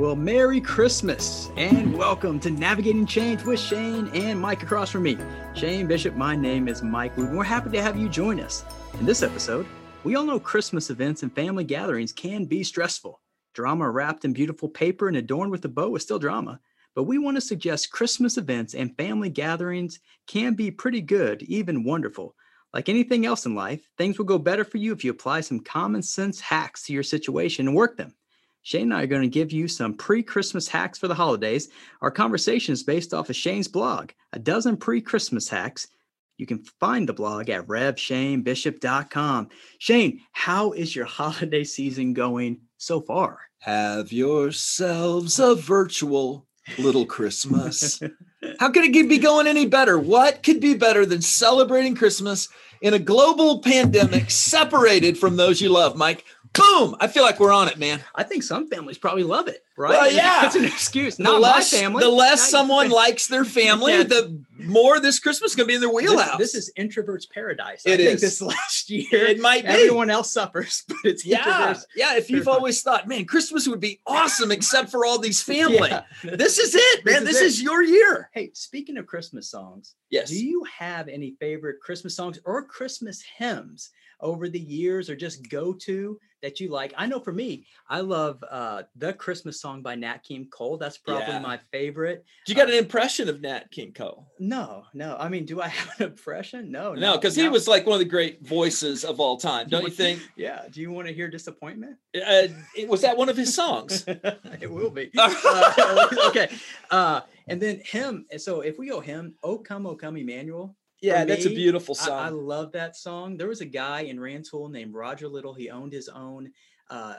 Well, Merry Christmas and welcome to Navigating Change with Shane and Mike across from me. Shane Bishop, my name is Mike. We're happy to have you join us. In this episode, we all know Christmas events and family gatherings can be stressful. Drama wrapped in beautiful paper and adorned with a bow is still drama. But we want to suggest Christmas events and family gatherings can be pretty good, even wonderful. Like anything else in life, things will go better for you if you apply some common sense hacks to your situation and work them. Shane and I are going to give you some pre Christmas hacks for the holidays. Our conversation is based off of Shane's blog, A Dozen Pre Christmas Hacks. You can find the blog at revshanebishop.com. Shane, how is your holiday season going so far? Have yourselves a virtual little Christmas. How could it be going any better? What could be better than celebrating Christmas in a global pandemic separated from those you love, Mike? Boom! I feel like we're on it, man. I think some families probably love it, right? Well, yeah, it's an excuse. The Not less, my family. the less someone likes their family, Yeah. the more this Christmas is going to be in their wheelhouse. This, this is introvert's paradise. I It think this last year, it might be. everyone else suffers, but it's yeah, introverts. yeah. If you've always thought, man, Christmas would be awesome except for all these family. Yeah. This is it, This man. is This it. is your year. Hey, speaking of Christmas songs, Yes. do you have any favorite Christmas songs or Christmas hymns over the years or just go to that you like? I know for me, I love uh, the Christmas song by Nat King Cole. That's probably Yeah. my favorite. You got an impression of Nat King Cole? No, no. I mean, do I have an impression? No, No, because he no. was like one of the great voices of all time, don't you think? Yeah. Do you want to hear disappointment? Uh, it, was that one of his songs? it will be. Uh, okay. Uh, and then him. So if we go him, "Oh Come, Oh Come, Emmanuel." Yeah, For that's a beautiful song. I love that song. There was a guy in Rantoul named Roger Little. He owned his own, uh, uh,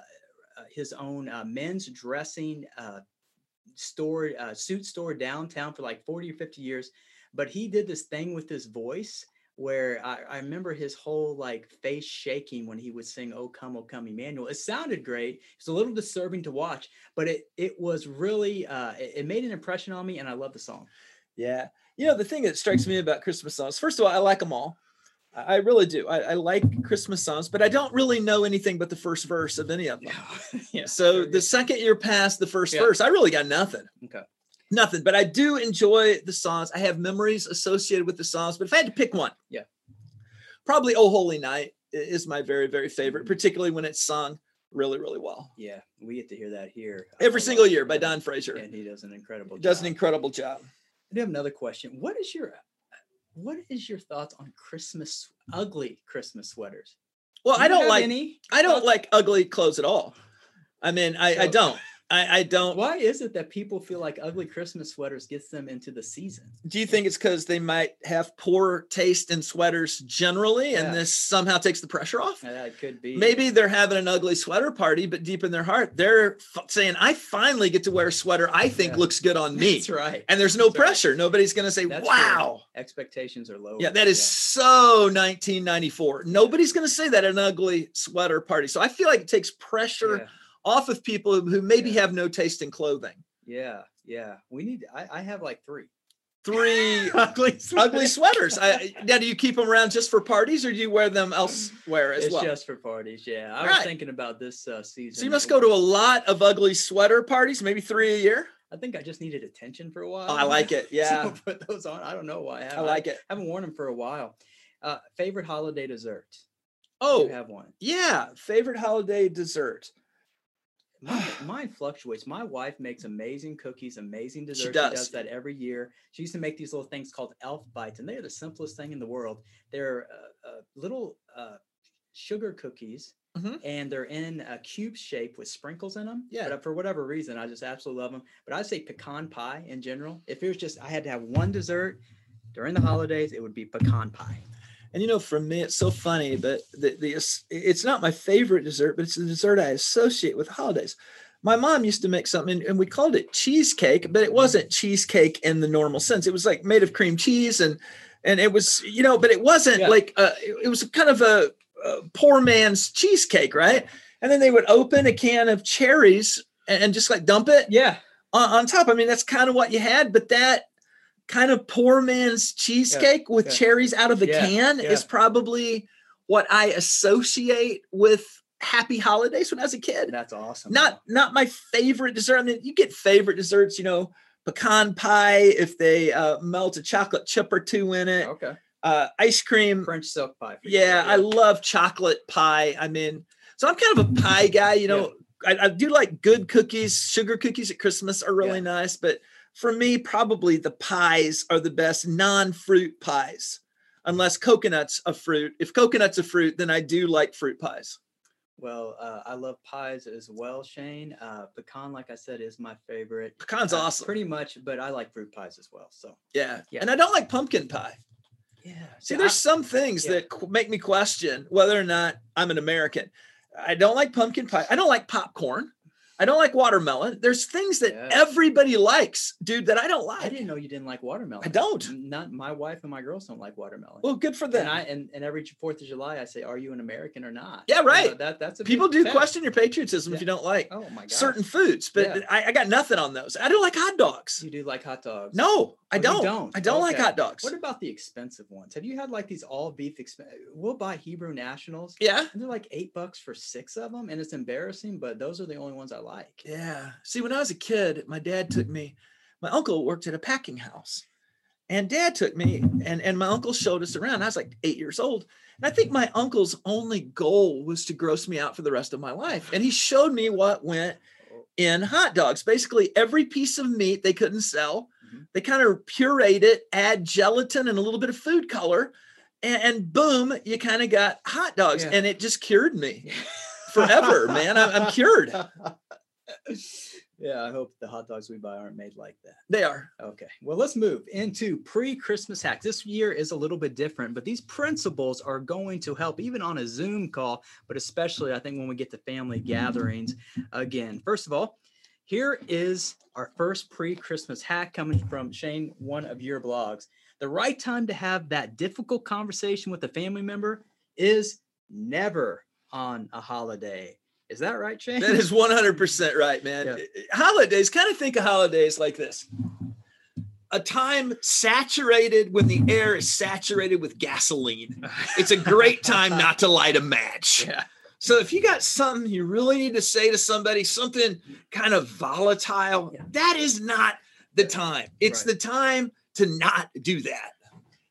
his own uh, men's dressing uh, store, uh, suit store downtown for like forty or fifty years. But he did this thing with his voice where I, I remember his whole like face shaking when he would sing "Oh Come, Oh Come, Emmanuel." It sounded great. It's a little disturbing to watch, but it it was really uh, it, it made an impression on me, and I love the song. yeah. You know, the thing that strikes me about Christmas songs, first of all, I like them all. I really do. I, I like Christmas songs, but I don't really know anything but the first verse of any of them. yeah. So the second you're past the first Yeah. verse, I really got nothing. Okay. Nothing. But I do enjoy the songs. I have memories associated with the songs. But if I had to pick one, Yeah. probably "Oh Holy Night" is my very, very favorite, Mhm. particularly when it's sung really, really well. Yeah, we get to hear that here Every single year by Don Fraser. and he does an incredible. Does an incredible job. I do have another question. What is your what is your thoughts on Christmas ugly Christmas sweaters? Well, Do I don't like any. I don't like ugly clothes at all. I mean, I, I don't. I, I don't. Why is it that people feel like ugly Christmas sweaters gets them into the season? Do you think it's because they might have poor taste in sweaters generally, and Yeah. this somehow takes the pressure off? That could be Maybe they're having an ugly sweater party, but deep in their heart, they're f- saying, "I finally get to wear a sweater I think Yeah. looks good on me." That's right. And there's no That's right. pressure. Nobody's going to say, That's. "Wow." Expectations are low. Yeah, that is so 1994. Nobody's going to say that at an ugly sweater party. So I feel like it takes pressure off of people who maybe Yeah. have no taste in clothing. Yeah, yeah. We need. I, I have like three Three ugly ugly sweaters. I, now, do you keep them around just for parties, or do you wear them elsewhere as It's well? just for parties. Yeah, I was Right. thinking about this uh, season. so you must go to a lot of ugly sweater parties, maybe three a year. I think I just needed attention for a while. Oh, I like it. Yeah, So put those on. I don't know why. I, I like it. I haven't worn them for a while. Uh, favorite holiday dessert? Oh, you have one. yeah. Favorite holiday dessert. Mine, mine fluctuates. My wife makes amazing cookies, amazing desserts. She does. does that every year. She used to make these little things called elf bites, and they are the simplest thing in the world. They're uh, uh, little uh, sugar cookies, Mhm. and they're in a cube shape with sprinkles in them. Yeah. But uh, for whatever reason, I just absolutely love them. But I'd say pecan pie in general. If it was just I had to have one dessert during the holidays, it would be pecan pie. And you know, for me, it's so funny, but the, the it's- not my favorite dessert, but it's the dessert I associate with holidays. My mom used to make something, and we called it cheesecake, but it wasn't cheesecake in the normal sense. It was like made of cream cheese, and and it was you know, but it wasn't Yeah. like uh, it, was kind of a, a poor man's cheesecake, right? And then they would open a can of cherries and, and just like dump it Yeah. on, on top. I mean, that's kind of what you had, but that kind of poor man's cheesecake with yeah. cherries out of the Yeah, can yeah. is probably what I associate with happy holidays when I was a kid. That's awesome. Not not my favorite dessert. I mean, you get favorite desserts, you know, pecan pie if they uh, melt a chocolate chip or two in it. okay. Uh, ice cream. French silk pie. Yeah, I love chocolate pie. I mean, so I'm kind of a pie guy. You know, I, I do like good cookies. Sugar cookies at Christmas are really nice, but for me, probably the pies are the best non-fruit pies, unless coconuts a fruit. If coconuts a fruit, then I do like fruit pies. Well, uh, I love pies as well, Shane. Uh, pecan, like I said, is my favorite. Pecan's Uh, awesome. Pretty much, but I like fruit pies as well. So yeah. Yeah. and I don't like pumpkin pie. yeah. See, there's some things yeah. that make me question whether or not I'm an American. I don't like pumpkin pie. I don't like popcorn. I don't like watermelon. There's things that Yeah. everybody likes, dude, that I don't like. I didn't know you didn't like watermelon. I don't. Not my wife and my girls don't like watermelon. Well, good for them. and I and, and every Fourth of July, I say, "Are you an American or not?" Yeah, You know, right. that that's a People do test. question your patriotism if you don't like Oh my god. certain foods, but Yeah. I, I got nothing on those. I don't like hot dogs. You do like hot dogs? No, I Oh, don't. don't? I don't like hot dogs. What about the expensive ones? Have you had like these all beef? Exp- we'll buy Hebrew Nationals. yeah. And they're like eight bucks for six of them, and it's embarrassing. But those are the only ones I like. Yeah. See, when I was a kid, my dad took me, my uncle worked at a packing house. And dad took me and, and my uncle showed us around. I was like eight years old. And I think my uncle's only goal was to gross me out for the rest of my life. And he showed me what went in hot dogs. Basically, every piece of meat they couldn't sell, Mhm. they kind of pureed it, add gelatin and a little bit of food color, and, and boom, you kind of got hot dogs. Yeah. And it just cured me forever, man. I'm, I'm cured. yeah, I hope the hot dogs we buy aren't made like that. They are. Okay, well, let's move into pre Christmas hacks. This year is a little bit different, but these principles are going to help even on a Zoom call, but especially I think when we get to family gatherings. Again, first of all, here is our first pre Christmas hack coming from Shane, one of your blogs. The right time to have that difficult conversation with a family member is never on a holiday. Is that right, Shane? That is 100% right, man. Yeah. Holidays, kind of think of holidays like this a time saturated when the air is saturated with gasoline. It's a great time not to light a match. Yeah. So if you got something you really need to say to somebody, something kind of volatile, Yeah. that is not the time. It's Right. the time to not do that.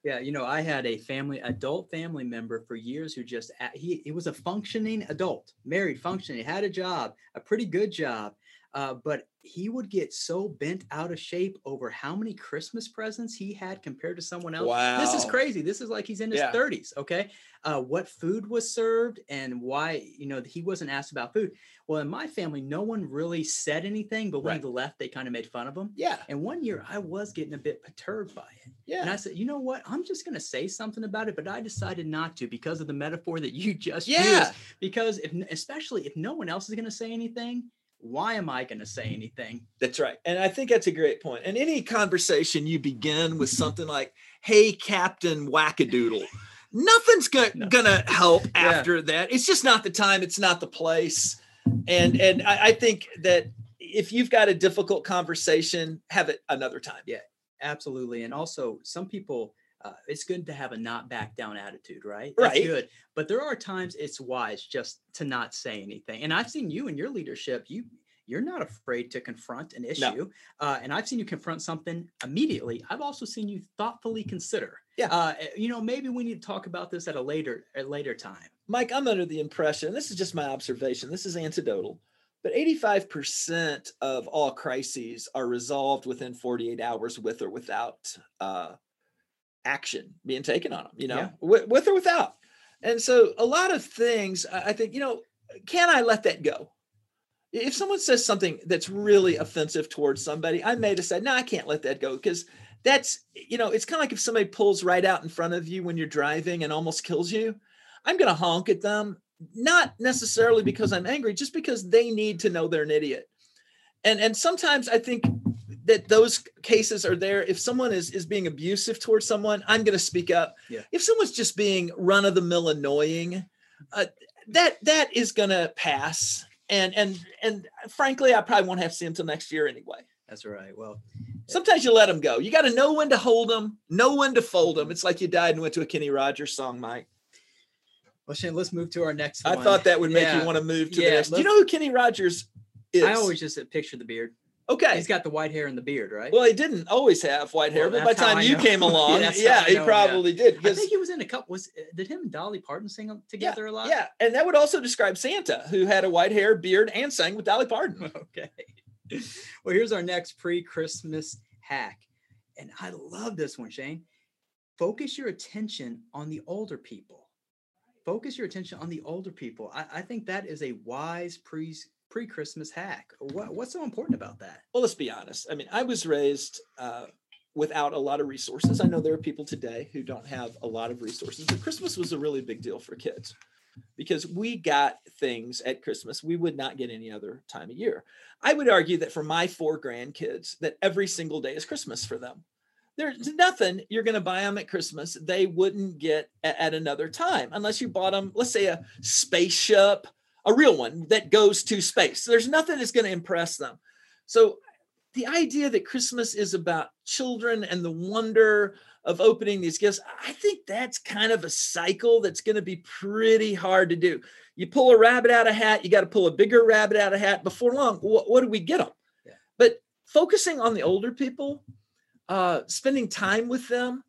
Yeah, you know, I had a family, adult family member for years who just he he was a functioning adult, married, functioning, had a job, a pretty good job, uh, but he would get so bent out of shape over how many Christmas presents he had compared to someone else. Wow. This is crazy. This is like he's in his Yeah. 30s. Okay, uh, what food was served and why you know he wasn't asked about food. Well, in my family, no one really said anything, but when Right. he left, they kind of made fun of him. Yeah. And one year, I was getting a bit perturbed by it. Yeah. And I said, you know what? I'm just going to say something about it, but I decided not to because of the metaphor that you just yeah. used. Because if, especially if no one else is going to say anything, why am I going to say anything? That's right. And I think that's a great point. And any conversation you begin with something like, hey, Captain Wackadoodle, nothing's go- No. gonna help Yeah. after that. It's just not the time, it's not the place. And and I, I think that if you've got a difficult conversation, have it another time. Yeah, absolutely. And also, some people, uh, it's good to have a not back down attitude, right? Right. good. But there are times it's wise just to not say anything. And I've seen you in your leadership, you you're not afraid to confront an issue. Uh, and I've seen you confront something immediately. I've also seen you thoughtfully consider. Yeah. Uh, eh, you know, maybe we need to talk about this at a later at a later time. Mike, I'm under the impression, this is just my observation, this is anecdotal, but 85% of all crises are resolved within 48 hours with or without uh, action being taken on them, you know, Yeah. with, with or without. And so a lot of things, I I think, you know, can I let that go? If someone says something that's really offensive towards somebody, I may decide, no, I can't let that go because that's, you know, it's kind of like if somebody pulls right out in front of you when you're driving and almost kills you. I'm going to honk at them, not necessarily because I'm angry, just because they need to know they're an idiot. And and sometimes I think that those cases are there. If someone is is being abusive towards someone, I'm going to speak up. Yeah. If someone's just being run of the mill annoying, uh, that that is going to pass. And and and frankly, I probably won't have to see them until next year anyway. That's right. Well, Sometimes you let them go. You got to know when to hold them, know when to fold them. It's like you died and went to a Kenny Rogers song, Mike. Well, Shane, let's move to our next I one. thought that would make Yeah. you want to move to Yeah, the next. Do you know who Kenny Rogers is? I always just picture the beard. Okay. He's got the white hair and the beard, right? Well, he didn't always have white hair, Well, but by the time you know. came along, that's yeah, he know, yeah. probably did. I think he was in a couple. Was uh, did him and Dolly Parton sing together a lot? yeah, and that would also describe Santa, who had a white hair, beard, and sang with Dolly Parton. Okay. Well, here's our next pre-Christmas hack, and I love this one, Shane. Focus your attention on the older people. Focus your attention on the older people. I, I think that is a wise pre pre-Christmas hack. What, what's so important about that? Well, let's be honest. I mean, I was raised uh, without a lot of resources. I know there are people today who don't have a lot of resources, but Christmas was a really big deal for kids because we got things at Christmas we would not get any other time of year. I would argue that for my four grandkids, that every single day is Christmas for them. There's nothing you're going to buy them at Christmas they wouldn't get at another time unless you bought them, let's say, a spaceship, a real one that goes to space. There's nothing that's going to impress them. So the idea that Christmas is about children and the wonder of opening these gifts, I think that's kind of a cycle that's going to be pretty hard to do. You pull a rabbit out of a hat, you got to pull a bigger rabbit out of a hat. Before long, what, what do we get them? Yeah. But focusing on the older people, uh, spending time with them,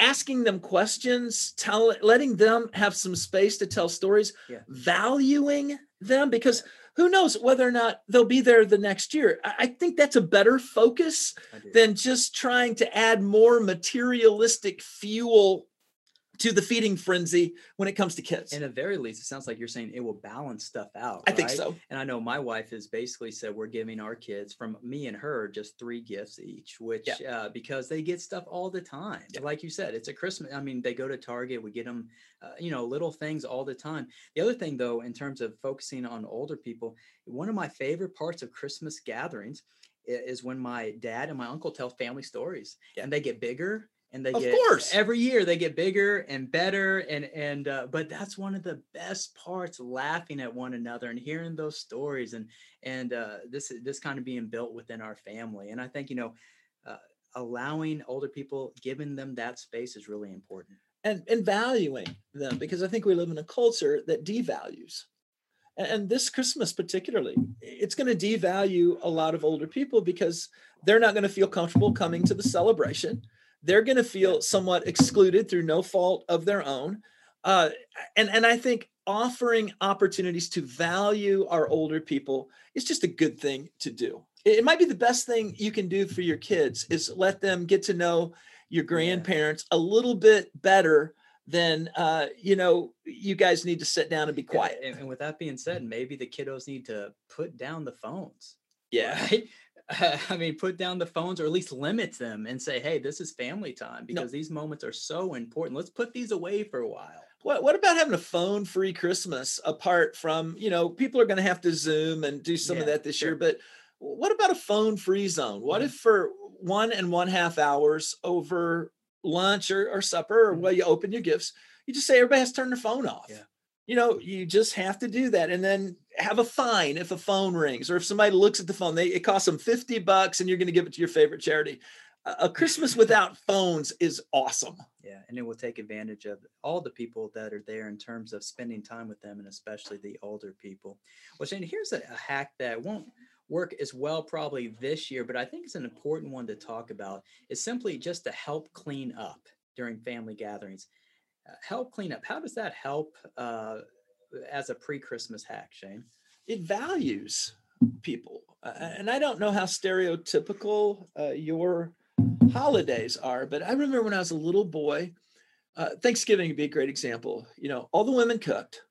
asking them questions, tell, letting them have some space to tell stories, Yeah. valuing them because who knows whether or not they'll be there the next year. I I think that's a better focus than just trying to add more materialistic fuel to the feeding frenzy when it comes to kids. In the very least, it sounds like you're saying it will balance stuff out. I think so. And I know my wife has basically said we're giving our kids from me and her just three gifts each, which uh, because they get stuff all the time. Yeah. Like you said, it's a Christmas. I mean, they go to Target, we get them, uh, you know, little things all the time. The other thing, though, in terms of focusing on older people, one of my favorite parts of Christmas gatherings is when my dad and my uncle tell family stories, Yeah. and they get bigger. And they Of get course. every year they get bigger and better and and uh, but that's one of the best parts laughing at one another and hearing those stories and and uh, this this kind of being built within our family and I think you know uh, allowing older people giving them that space is really important. and and valuing them because I think we live in a culture that devalues. And, and this Christmas particularly, it's going to devalue a lot of older people because they're not going to feel comfortable coming to the celebration. They're going to feel somewhat excluded through no fault of their own. Uh, and and I think offering opportunities to value our older people is just a good thing to do. It, it might be the best thing you can do for your kids is let them get to know your grandparents a little bit better than uh, you know you guys need to sit down and be quiet And, and with that being said, maybe the kiddos need to put down the phones. yeah right? I mean, put down the phones or at least limit them and say, hey, this is family time because these moments are so important. Let's put these away for a while. what, what about having a phone free christmas apart from you know people are going to have to zoom and do some of that this sure. year but what about a phone free zone what Mhm. if for one and one half hours over lunch or, or supper or Mhm. while you open your gifts you just say everybody has to turn their phone off Yeah. You know you just have to do that and then have a fine if a phone rings or if somebody looks at the phone they it costs them 50 bucks and you're going to give it to your favorite charity a christmas without phones is awesome Yeah, and it will take advantage of all the people that are there in terms of spending time with them, and especially the older people. Well, Shane, here's a, a hack that won't work as well probably this year, but I think it's an important one to talk about. Is simply just to help clean up during family gatherings. Help clean up. How does that help uh, as a pre-Christmas hack, Shane? it values people Uh, and i don't know how stereotypical uh, your holidays are but i remember when i was a little boy uh, thanksgiving would be a great example you know all the women cooked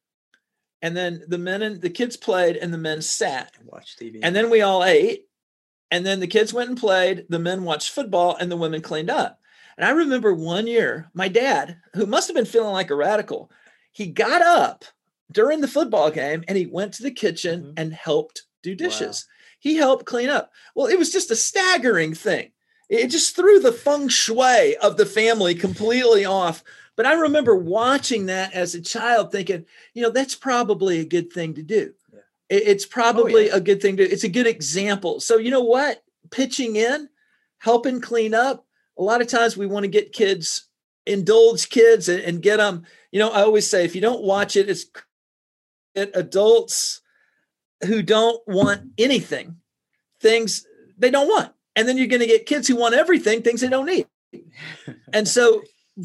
and then the men and the kids played and the men sat and watched TV. and then we all ate and then the kids went and played the men watched football and the women cleaned up and i remember one year my dad who must have been feeling like a radical he got up during the football game and he went to the kitchen Mhm. and helped do dishes. He helped clean up. Well it was just a staggering thing. It just threw the feng shui of the family completely off. But i remember watching that as a child thinking you know that's probably a good thing to do. Yeah. It's probably yeah. a good thing to it's a good example. So you know what? Pitching in helping clean up a lot of times we want to get kids indulge kids and, and get them. You know, I always say if you don't watch it, it's adults who don't want anything, things they don't want. And then you're going to get kids who want everything, things they don't need. and so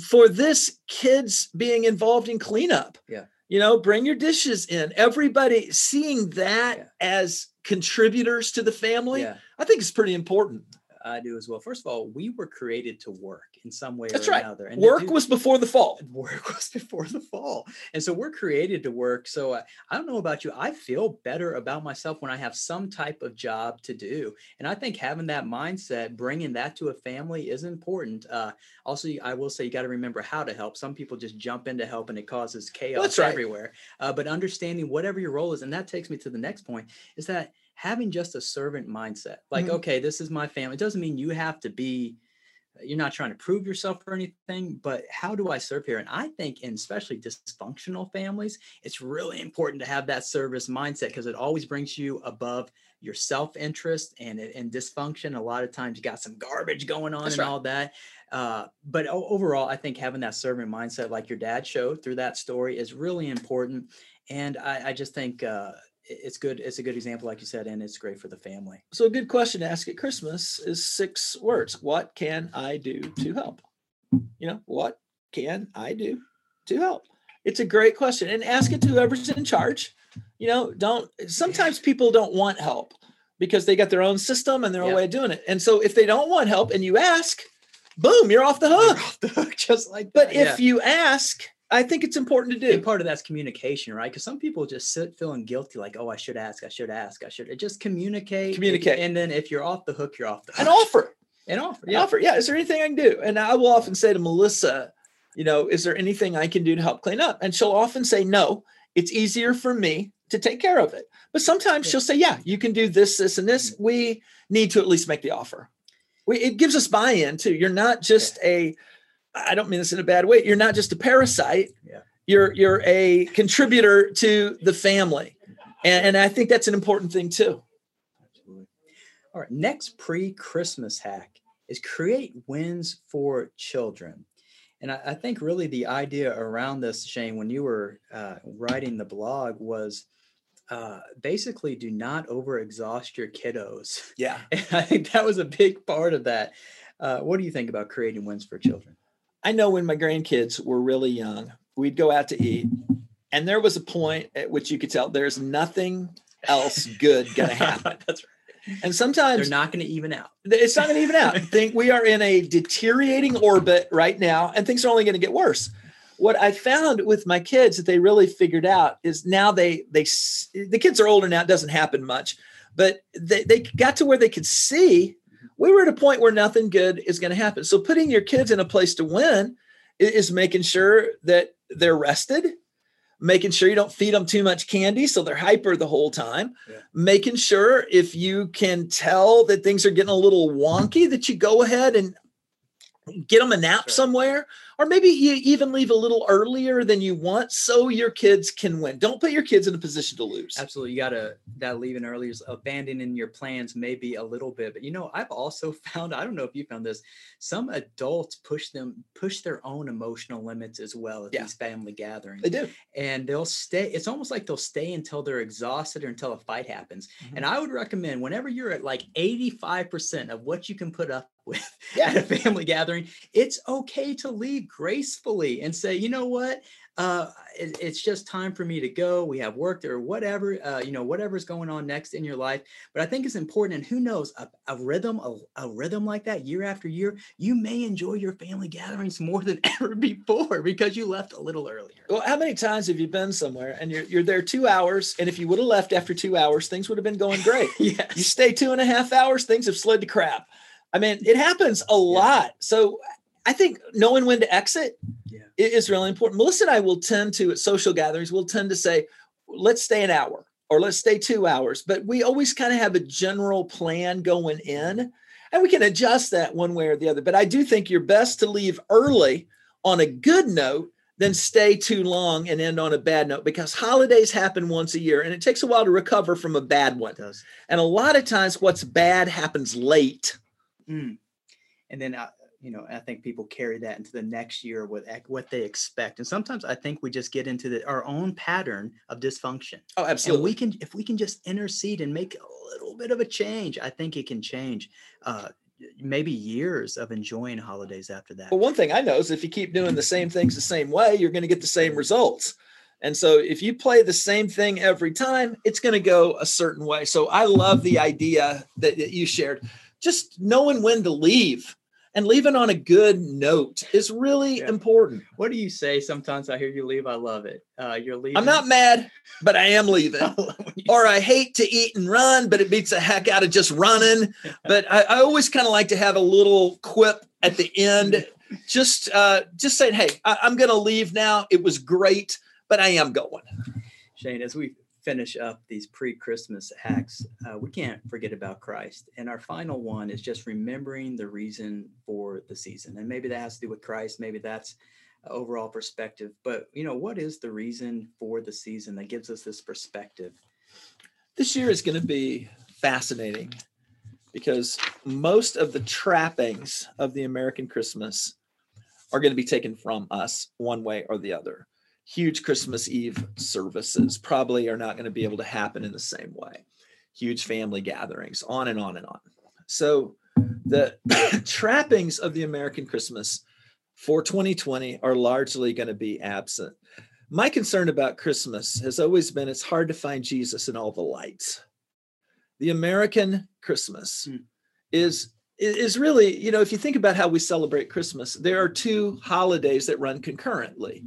for this, kids being involved in cleanup. Yeah. You know, bring your dishes in. Everybody seeing that yeah. as contributors to the family, yeah. I think is pretty important. I do as well. First of all, we were created to work in some way That's or right. another. And work do, was before the fall. Work was before the fall. And so we're created to work. So I, I don't know about you. I feel better about myself when I have some type of job to do. And I think having that mindset, bringing that to a family is important. Uh, also, I will say you got to remember how to help. Some people just jump into help and it causes chaos right. everywhere. Uh, but understanding whatever your role is, and that takes me to the next point, is that having just a servant mindset like mm-hmm. okay this is my family it doesn't mean you have to be you're not trying to prove yourself or anything but how do i serve here? And i think in especially dysfunctional families it's really important to have that service mindset because it always brings you above your self-interest and and dysfunction. A lot of times you got some garbage going on That's and right. all that uh, but overall i think having that servant mindset like your dad showed through that story is really important. And i, I just think uh, it's good. It's a good example, like you said, and it's great for the family. So a good question to ask at Christmas is six words. What can I do to help? You know, what can I do to help? It's a great question. And ask it to whoever's in charge. You know, don't sometimes people don't want help because they got their own system and their own way of doing it. And so if they don't want help and you ask, boom, you're off the hook. Off the hook just like that. But if yeah. you ask I think it's important to do. And part of that's communication, right? Because some people just sit feeling guilty, like, oh, I should ask, I should ask, I should just communicate. Communicate. And then if you're off the hook, you're off the hook. And offer. And offer. Yeah. offer. Yeah. Is there anything I can do? And I will often say to Melissa, you know, is there anything I can do to help clean up? And she'll often say, no, it's easier for me to take care of it. But sometimes yeah. she'll say, yeah, you can do this, this, and this. Mm-hmm. We need to at least make the offer. We, it gives us buy-in too. You're not just yeah. a, I don't mean this in a bad way. You're not just a parasite. Yeah. You're you're a contributor to the family. And, and i think that's an important thing too. Absolutely. all right next pre-christmas hack is create wins for children. And I, I think really the idea around this shane when you were uh, writing the blog was uh, basically do not overexhaust your kiddos. Yeah. And i think that was a big part of that. Uh, what do you think about creating wins for children I know when my grandkids were really young, we'd go out to eat, and there was a point at which you could tell there's nothing else good going to happen. That's right. And sometimes they're not going to even out. It's not going to even out. I think we are in a deteriorating orbit right now, and things are only going to get worse. What I found with my kids that they really figured out is now they they the kids are older now. It doesn't happen much, but they they got to where they could see we were at a point where nothing good is going to happen. So putting your kids in a place to win is making sure that they're rested, making sure you don't feed them too much candy so they're hyper the whole time, yeah. making sure if you can tell that things are getting a little wonky that you go ahead and get them a nap sure. somewhere or maybe you even leave a little earlier than you want so your kids can win. Don't put your kids in a position to lose. Absolutely you gotta that leaving early is abandoning your plans maybe a little bit but you know i've also found i don't know if you found this some adults push them push their own emotional limits as well at yeah. these family gatherings. They do. And they'll stay it's almost like they'll stay until they're exhausted or until a fight happens. Mm-hmm. and i would recommend whenever you're at like 85% of what you can put up with yeah. at a family gathering, it's okay to leave gracefully and say, you know what, uh, it, it's just time for me to go. We have work or whatever, uh, you know, whatever's going on next in your life. But I think it's important. And who knows, a, a rhythm, a, a, rhythm like that year after year, you may enjoy your family gatherings more than ever before because you left a little earlier. Well, how many times have you been somewhere and you're, you're there two hours? And if you would have left after two hours, things would have been going great. yes. You stay two and a half hours, things have slid to crap. I mean, it happens a lot. So I think knowing when to exit yeah. is really important. Melissa and I will tend to, at social gatherings, we'll tend to say, let's stay an hour or let's stay two hours. But we always kind of have a general plan going in and we can adjust that one way or the other. But I do think you're best to leave early on a good note than stay too long and end on a bad note because holidays happen once a year and it takes a while to recover from a bad one. And a lot of times what's bad happens late. Mm. And then uh, you know, I think people carry that into the next year with what they expect. And sometimes I think we just get into the, our own pattern of dysfunction. Oh, absolutely. And we can, if we can just intercede and make a little bit of a change, I think it can change. Uh, maybe years of enjoying holidays after that. Well, one thing I know is if you keep doing the same things the same way, you're going to get the same results. And so if you play the same thing every time, it's going to go a certain way. So I love the idea that, that you shared. Just knowing when to leave and leaving on a good note is really yeah. important. What do you say? Sometimes I hear you leave. I love it. Uh, you're leaving. I'm not mad, but I am leaving. or I hate to eat and run, but it beats the heck out of just running. but I, I always kind of like to have a little quip at the end, just uh, just saying, "Hey, I, I'm going to leave now. It was great, but I am going." Shane, as we finish up these pre-Christmas hacks, uh, we can't forget about Christ. And our final one is just remembering the reason for the season. And maybe that has to do with Christ. Maybe that's overall perspective. But you know, what is the reason for the season that gives us this perspective? This year is going to be fascinating because most of the trappings of the American Christmas are going to be taken from us one way or the other huge Christmas Eve services probably are not going to be able to happen in the same way. Huge family gatherings, on and on and on. So, the trappings of the American Christmas for 2020 are largely going to be absent. My concern about Christmas has always been it's hard to find Jesus in all the lights. The American Christmas mm. is is really, you know, if you think about how we celebrate Christmas, there are two holidays that run concurrently.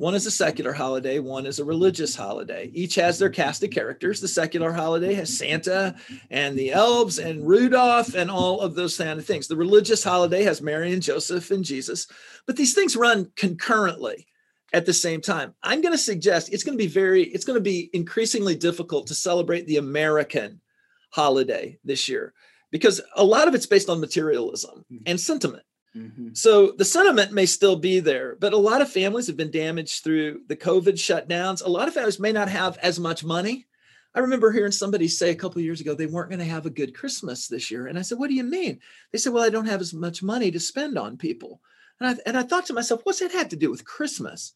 One is a secular holiday, one is a religious holiday. Each has their cast of characters. The secular holiday has Santa and the elves and Rudolph and all of those kind of things. The religious holiday has Mary and Joseph and Jesus. But these things run concurrently at the same time. I'm going to suggest it's going to be very, it's going to be increasingly difficult to celebrate the American holiday this year because a lot of it's based on materialism mm-hmm. and sentiment. Mm-hmm. So the sentiment may still be there, but a lot of families have been damaged through the COVID shutdowns. A lot of families may not have as much money. I remember hearing somebody say a couple years ago they weren't going to have a good Christmas this year, and I said, "What do you mean?" They said, "Well, I don't have as much money to spend on people." And I and I thought to myself, "What's that have to do with Christmas?"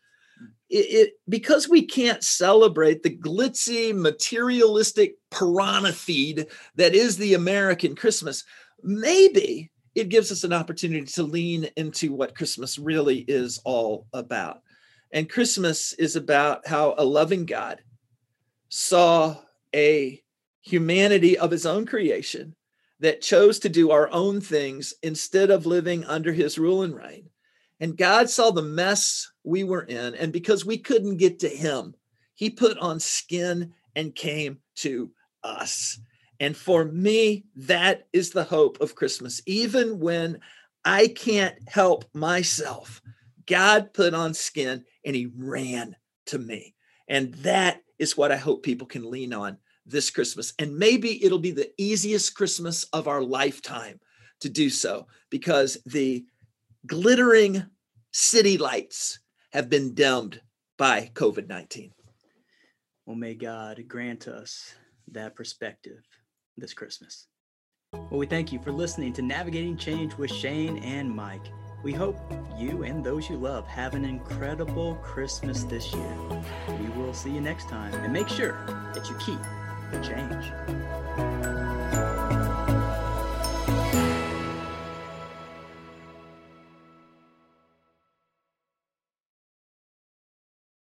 It, it, because we can't celebrate the glitzy materialistic piranha feed that is the American Christmas. Maybe it gives us an opportunity to lean into what Christmas really is all about. And Christmas is about how a loving God saw a humanity of his own creation that chose to do our own things instead of living under his rule and reign. And God saw the mess we were in. And because we couldn't get to him, he put on skin and came to us. And for me, that is the hope of Christmas. Even when I can't help myself, God put on skin and he ran to me. And that is what I hope people can lean on this Christmas. And maybe it'll be the easiest Christmas of our lifetime to do so because the glittering city lights have been dimmed by COVID 19. Well, may God grant us that perspective this Christmas. Well, we thank you for listening to Navigating Change with Shane and Mike. We hope you and those you love have an incredible Christmas this year. We will see you next time and make sure that you keep the change.